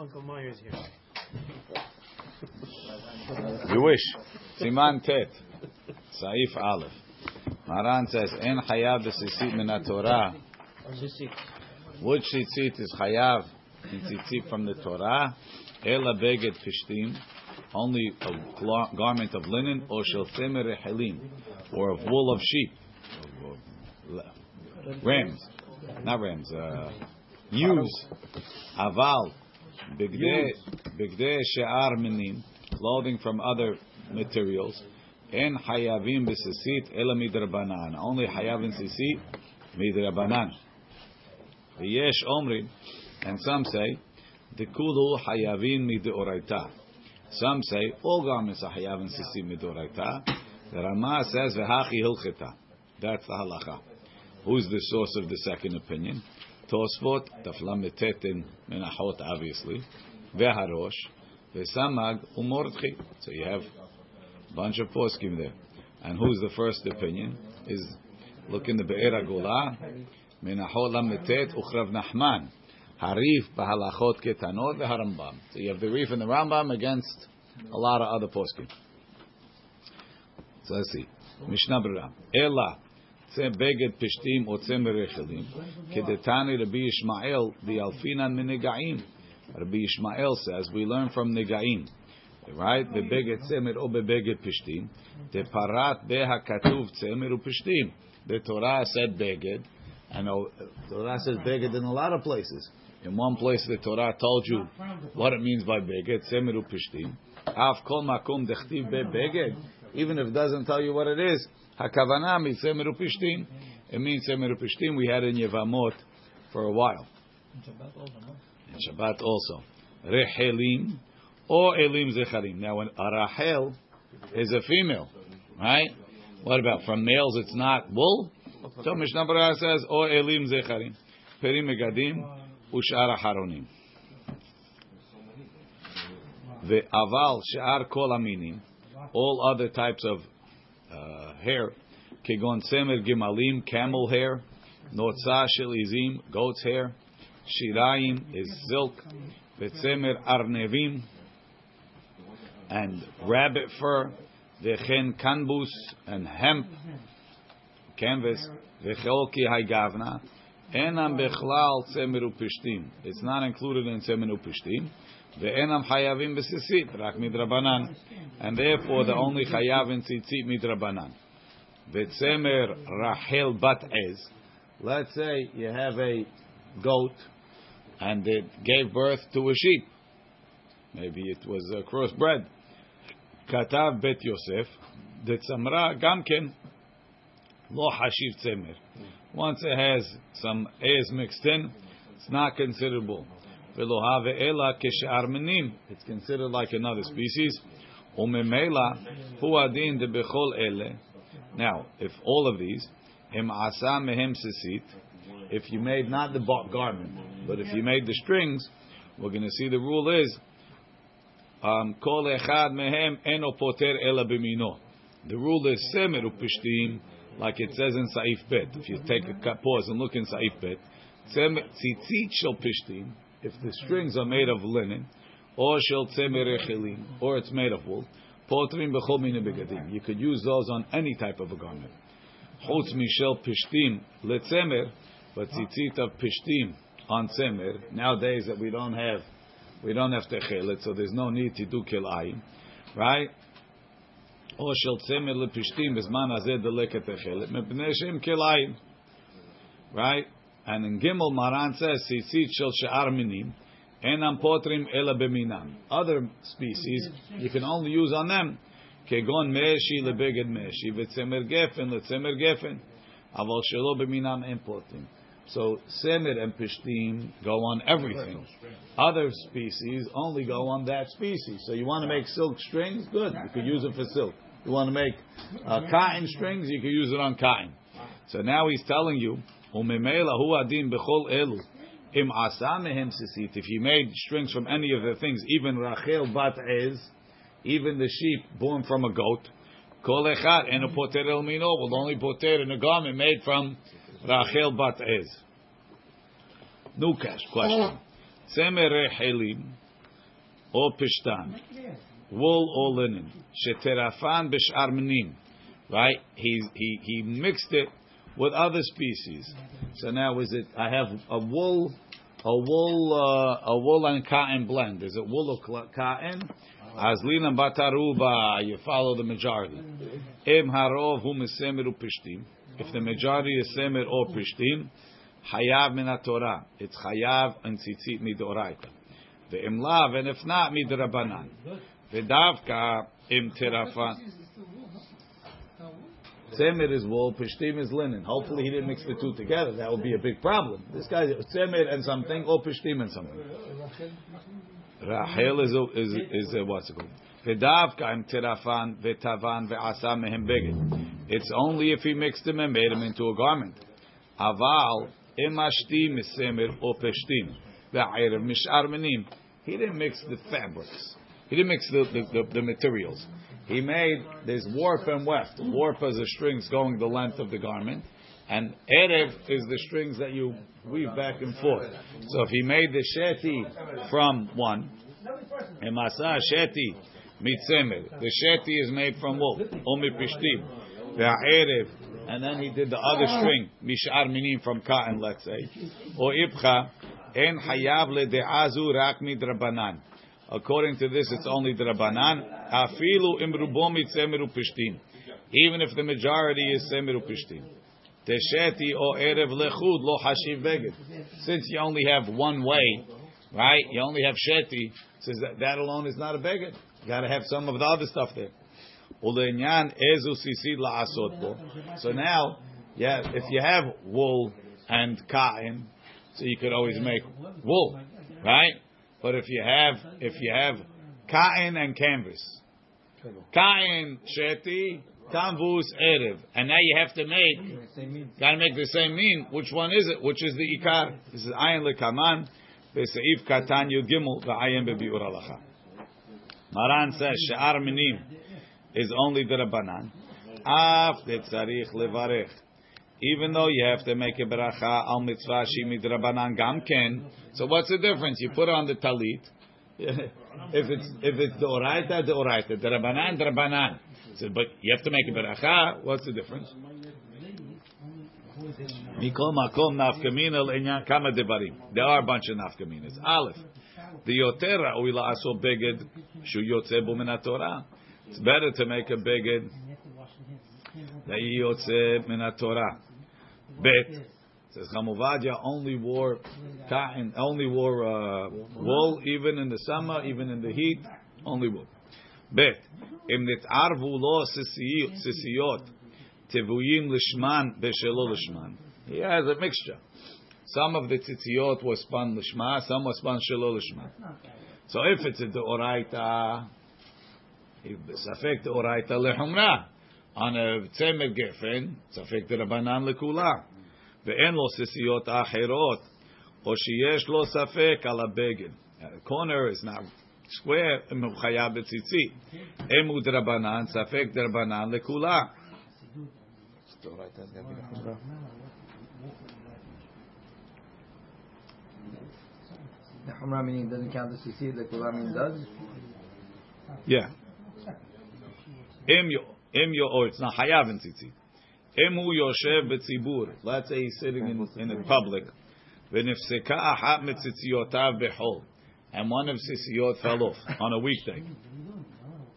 Uncle Myers here. You wish. Siman Tet. Saif Aleph. Maran says, En Hayav b'sisit min Torah. Which tzitzit is Hayav in tzitzit from the Torah? Ela beged pishtim. Only a garment of linen, or shel rehelim, or of wool of sheep, rams, not rams, uh, ewes, aval, bigdei she'ar minim, clothing from other materials, en hayavim b'sisit ela midrabanan, only hayav in sisit midrabanan. Yesh omrim, and some say, the kulu hayavim midoraita. Some say all garments are hayav sisit midoraita. The Rama says v'hachi hilcheta. That's the halacha. Who's the source of the second opinion? Tosfot, Taflametet in Menachot, obviously. Veharosh, Vesamag, Umordchi. So you have a bunch of poskim there. And who's the first opinion? Is look in the Be'er HaGolah, Menachot Lametet, Uchrav Nachman. Harif Bahalachot Ketanot Veharambam. So you have the Rif and the Rambam against a lot of other poskim. So let's see. Mishnah Berurah. Ela. צא בגד פשתים או צמר רחלים, כדתני רבי ישמעאל דיאלפינן מנגעים. Rabbi Yishmael says, we learn from Negaim, right? בבגד צמר או בבגד פשתים, דפרת בהכתוב צמר ופשתים. The Torah said beged, and the Torah says beged in a lot of places. In one place, the Torah told you what it means by beged, tzemer upishtim. Af kol makom dechtiv be beged, even if it doesn't tell you what it is. Hakavana mi tzemer. It means tzemer upishtim. We had in Yevamot for a while. In Shabbat also. Rehelim or elim zecharim. Now, when arachel is a female, right? What about from males? It's not wool. So Mishnah Berurah says or elim zecharim, perim megadim ushar haronim. The aval she'ar kol aminim, all other types of uh, hair, kegon semer gimalim, camel hair, notza shel izim, goat's hair, shirayim is silk, vetzemer arnevim, and rabbit fur, vechen kanbus and hemp, canvas, vecholki haigavna, enam bechlal tzemer upishtim. It's not included in tzemer upishtim. Ve'enam chayavim b'sisit, rak midrabanan. And therefore, the only chayav in tzitzit midrabanan. Ve'tzemer rachel bat ez. Let's say you have a goat, and it gave birth to a sheep. Maybe it was a crossbred. Katav bet Yosef, the tzamra gamken lo hashiv tzemer. Once it has some airs mixed in, it's not considerable. Velo ela kesharmenim. It's considered like another species. Umemela ele. Now, if all of these, him asa mehem sisit, if you made not the garment, but if you made the strings, we're going to see the rule is um, kol echad mehem eno poter ela b'mino. The rule is semer upishtim, like it says in Saif Bet. If you take a pause and look in Saif Bet, tzitzit if the strings are made of linen, or shel tzemer echelim, or it's made of wool, potrim b'chol mina begadim. You could use those on any type of a garment. Chutz mishel pishtim letzemer, but tzitzit of pishtim on tzemer. Nowadays that we don't have, we don't have techelet, so there's no need to do kilayim, right? או של צמר לפשתים בזמן הזה דלק התכלת, מפני שהם כליים. Right? And in Gimel, Maran says, ציצית של שאר מינים, אינם פותרים אלא במינם. Other species, you can only use on them, כגון משי לבגד משי, וצמר גפן לצמר גפן, אבל שלא במינם אין פותרים. So semer and pishtim go on everything. Other species only go on that species. So you want to make silk strings? Good. You could use it for silk. You want to make uh, cotton strings? You can use it on cotton. So now he's telling you, umemela hu adin bechol elu. Im asa mehem sisit. If you made strings from any of the things, even Rachel bat ez, even the sheep born from a goat, kol echad and a poter el mino will only poter in a garment made from Rachel bat ez. Nukash question. Tzemer rechelim or pishtan, wool or linen. Sheterafan b'shar minim. Right? He he he mixed it with other species. So now is it? I have a wool, a wool, uh, a wool and cotton blend. Is it wool or cotton? Azlina bataruba. You follow the majority. Im harov hu pishtim. If the majority is semer or pishtim, hayav min Torah. It's hayav and tzitzit midoraita. The imlav, and if not midrabanan. V'davka im terafan. Tzemer is wool, Pishtim is linen. Hopefully he didn't mix the two together. That would be a big problem. This guy, Tzemer and something, or Pishtim and something. Rachel is, a, is, is a, what's it called? V'davka im terafan v'tavan ve'asa mehem beged. It's only if he mixed them and made them into a garment. Aval imashti misemer or peshtim. Ve'erev mishar menim. He didn't mix the fabrics. He didn't mix the, the, the, the materials. He made there's warp and weft. Warp is the strings going the length of the garment, and erev is the strings that you weave back and forth. So if he made the sheti from one, and masa sheti mitzemer, the sheti is made from wool, omi pishtim, ve'erev, and then he did the other string, mishar minim from cotton, let's say, or ibcha, en hayav le'de'azu rak midrabanan. According to this, it's only drabanan. Afilu. Even if the majority is semeru pishtim. Tesheti o erev lechud lo hashiv beged. Since you only have one way, right? You only have sheti. Says that, that alone is not a beged. You got to have some of the other stuff there. Ulenyan ezu sisid bo. So now, yeah, if you have wool and cotton, so you could always make wool, right? But if you have if you have cotton and canvas, cotton sheti, canvas erev, and now you have to make got to make the same mean. Which one is it? Which is the ikar? This is ayin lekaman beseif katan yud gimel va'ayin bebiur alacha. Maran says she'ar minim is only the rabbanan. Af de tzarich levarech. Even though you have to make a bracha al mitzvah shimi drabanan gamken. So what's the difference? You put on the talit. if it's if it's the oraita, the oraita, the rabbanan, the rabbanan. So, but you have to make a bracha. What's the difference? There are a bunch of nafkaminas. Aleph. The yotera uila aso beged shu yotze Torah. It's better to make a beged that yotze min. Bet says Chamuvadia only wore cotton, only wore uh, wool, even in the summer, even in the heat, only wool. Bet im nit'arvu lo sisiyot tevuyim lishman beshelo lishman. He has a mixture. Some of the tzitziyot was spun lishma, some was spun shelo lishma. So if it's a deoraita, safek deoraita lehumra on a tzemer gefen, safek derabanan lekula. ואין לו סיסיות אחרות, או שיש לו ספק על הבגד. corner is not square, הוא חייב בציצית. אם הוא דרבנן, ספק דרבנן לכולה. The Humra meaning doesn't count the CC, the Kula meaning does? Yeah. Im yo, im yo, or it's not hayav in tzitzit. Emu yoshev betzibur. Let's say he's sitting in, in a public. V'nifseka ahat mitzitziotav behol. And one of sisiyot fell off on a weekday.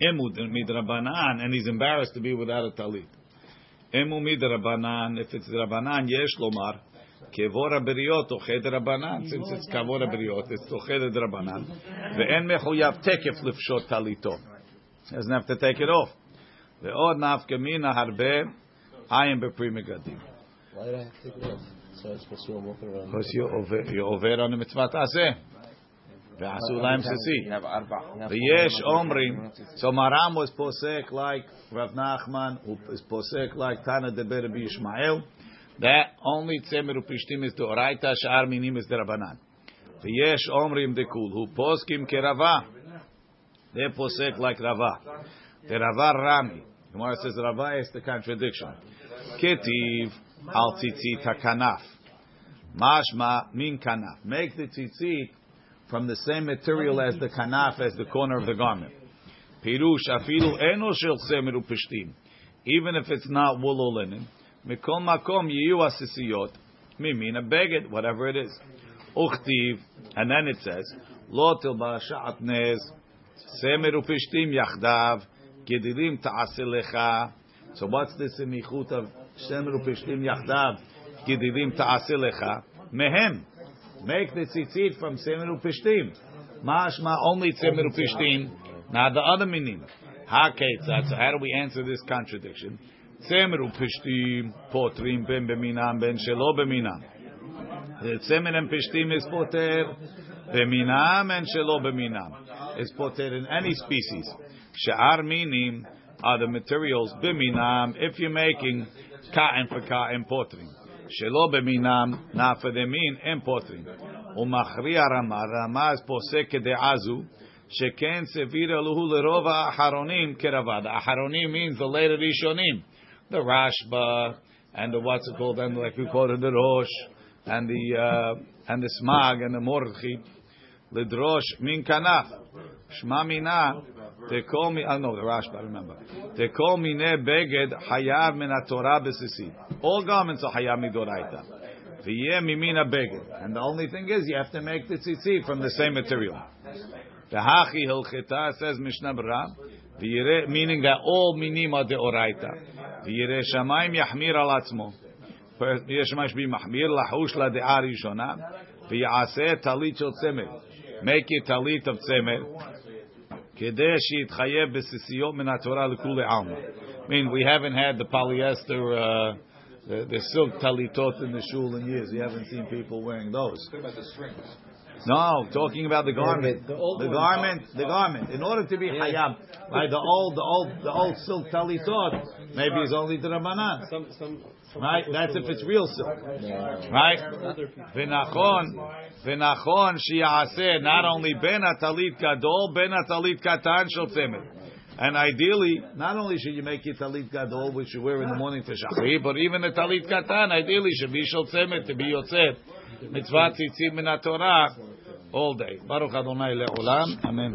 Emu midrabanan, and he's embarrassed to be without a talit. Emu midrabanan, if it's drabanan, yesh lomar. Kevora beriot, oched drabanan. Since it's kavora beriot, it's oched drabanan. Ve'en mechuyav tekef lifshot talito. Doesn't have to take it off. Ve'od nafkemina harbe I am bepri megadim. Why did I have to take it off? So it's supposed to walk around. Because you over you over on the mitzvah taseh. ועשו להם sisi. ויש אומרים, so Maram was posek like Rav Nachman, who is posek like Tana de Rabbi Yishmael, that only Tzemer Upishtim is the Oraita, Sha'ar Minim is the Rabbanan. ויש אומרים דקול, who poskim kerava, they posek like Rava. The Rava Rami. Gemara says Rava is the contradiction. Ketiv al tzitzit hakanaf. Mashma min kanaf. Make the tzitzit from the same material as the kanaf, as the corner of the garment. Pirush afilu eno shel semer upishtim. Even if it's not wool or linen, mikol makom yiyu asisiyot, mimina beged, whatever it is. Uchtiv, and then it says, lo tilba sha'atnez, semer upishtim yachdav, gedilim ta'aselecha. So what's this in Michut of semer upishtim yachdav, gedilim ta'aselecha? Mehem. Make the tzitzit from semer upishtim. Mashma only semer upishtim. Now the other meaning. HaKetzat. So how do we answer this contradiction? Semer upishtim potrim ben beminam ben shelo beminam. The semer and pishtim is poter beminam and shelo beminam. Is poter in any species. She'ar minim are the materials beminam. If you're making cotton for cotton potrim. שלא במינם, נאפה דמין, אין פותרים. ומכריע רמה, רמה אז פוסק כדעה זו, שכן סביר אלוהו לרוב האחרונים כרבה. The אחרונים means the later ראשונים. The Rashba, and the what's it called, and like we call it the Rosh, and the, uh, and the Smag, and the Mordchi. לדרוש מן כנף. שמע מינה, they call me, I know the Rashba, I remember. They call me ne beged hayav min Torah besisi. All garments are hayav midoraita. V'yeh mimina beged. And the only thing is, you have to make the tzitzi from the same material. The hachi hilchita says Mishnah Berurah. Meaning that all minim are deoraita. V'yireh shamayim yahmir al atzmo. יהיה שמש בי מחמיר לחוש לדעה הראשונה ויעשה טלית של צמר. make it talit of tzemer. I mean, we haven't had the polyester, uh, the, the silk talitot in the shul in years. We haven't seen people wearing those. No, talking about the garment, the, the garment, the garment. In order to be yeah. hayab, like the old, the old, the old silk tali thought, maybe it's only the rabbanan. Right, that's if it's real silk. Right, v'nachon, v'nachon sheyaseh. Not only ben atalit gadol, ben atalit katan shel and ideally, not only should you make your talit gadol, which you wear in the morning for shachri, but even a talit katan, ideally should be shel to be yotzet. Mitzvah tzitzim min Torah all day. Baruch Adonai le'olam. Amen.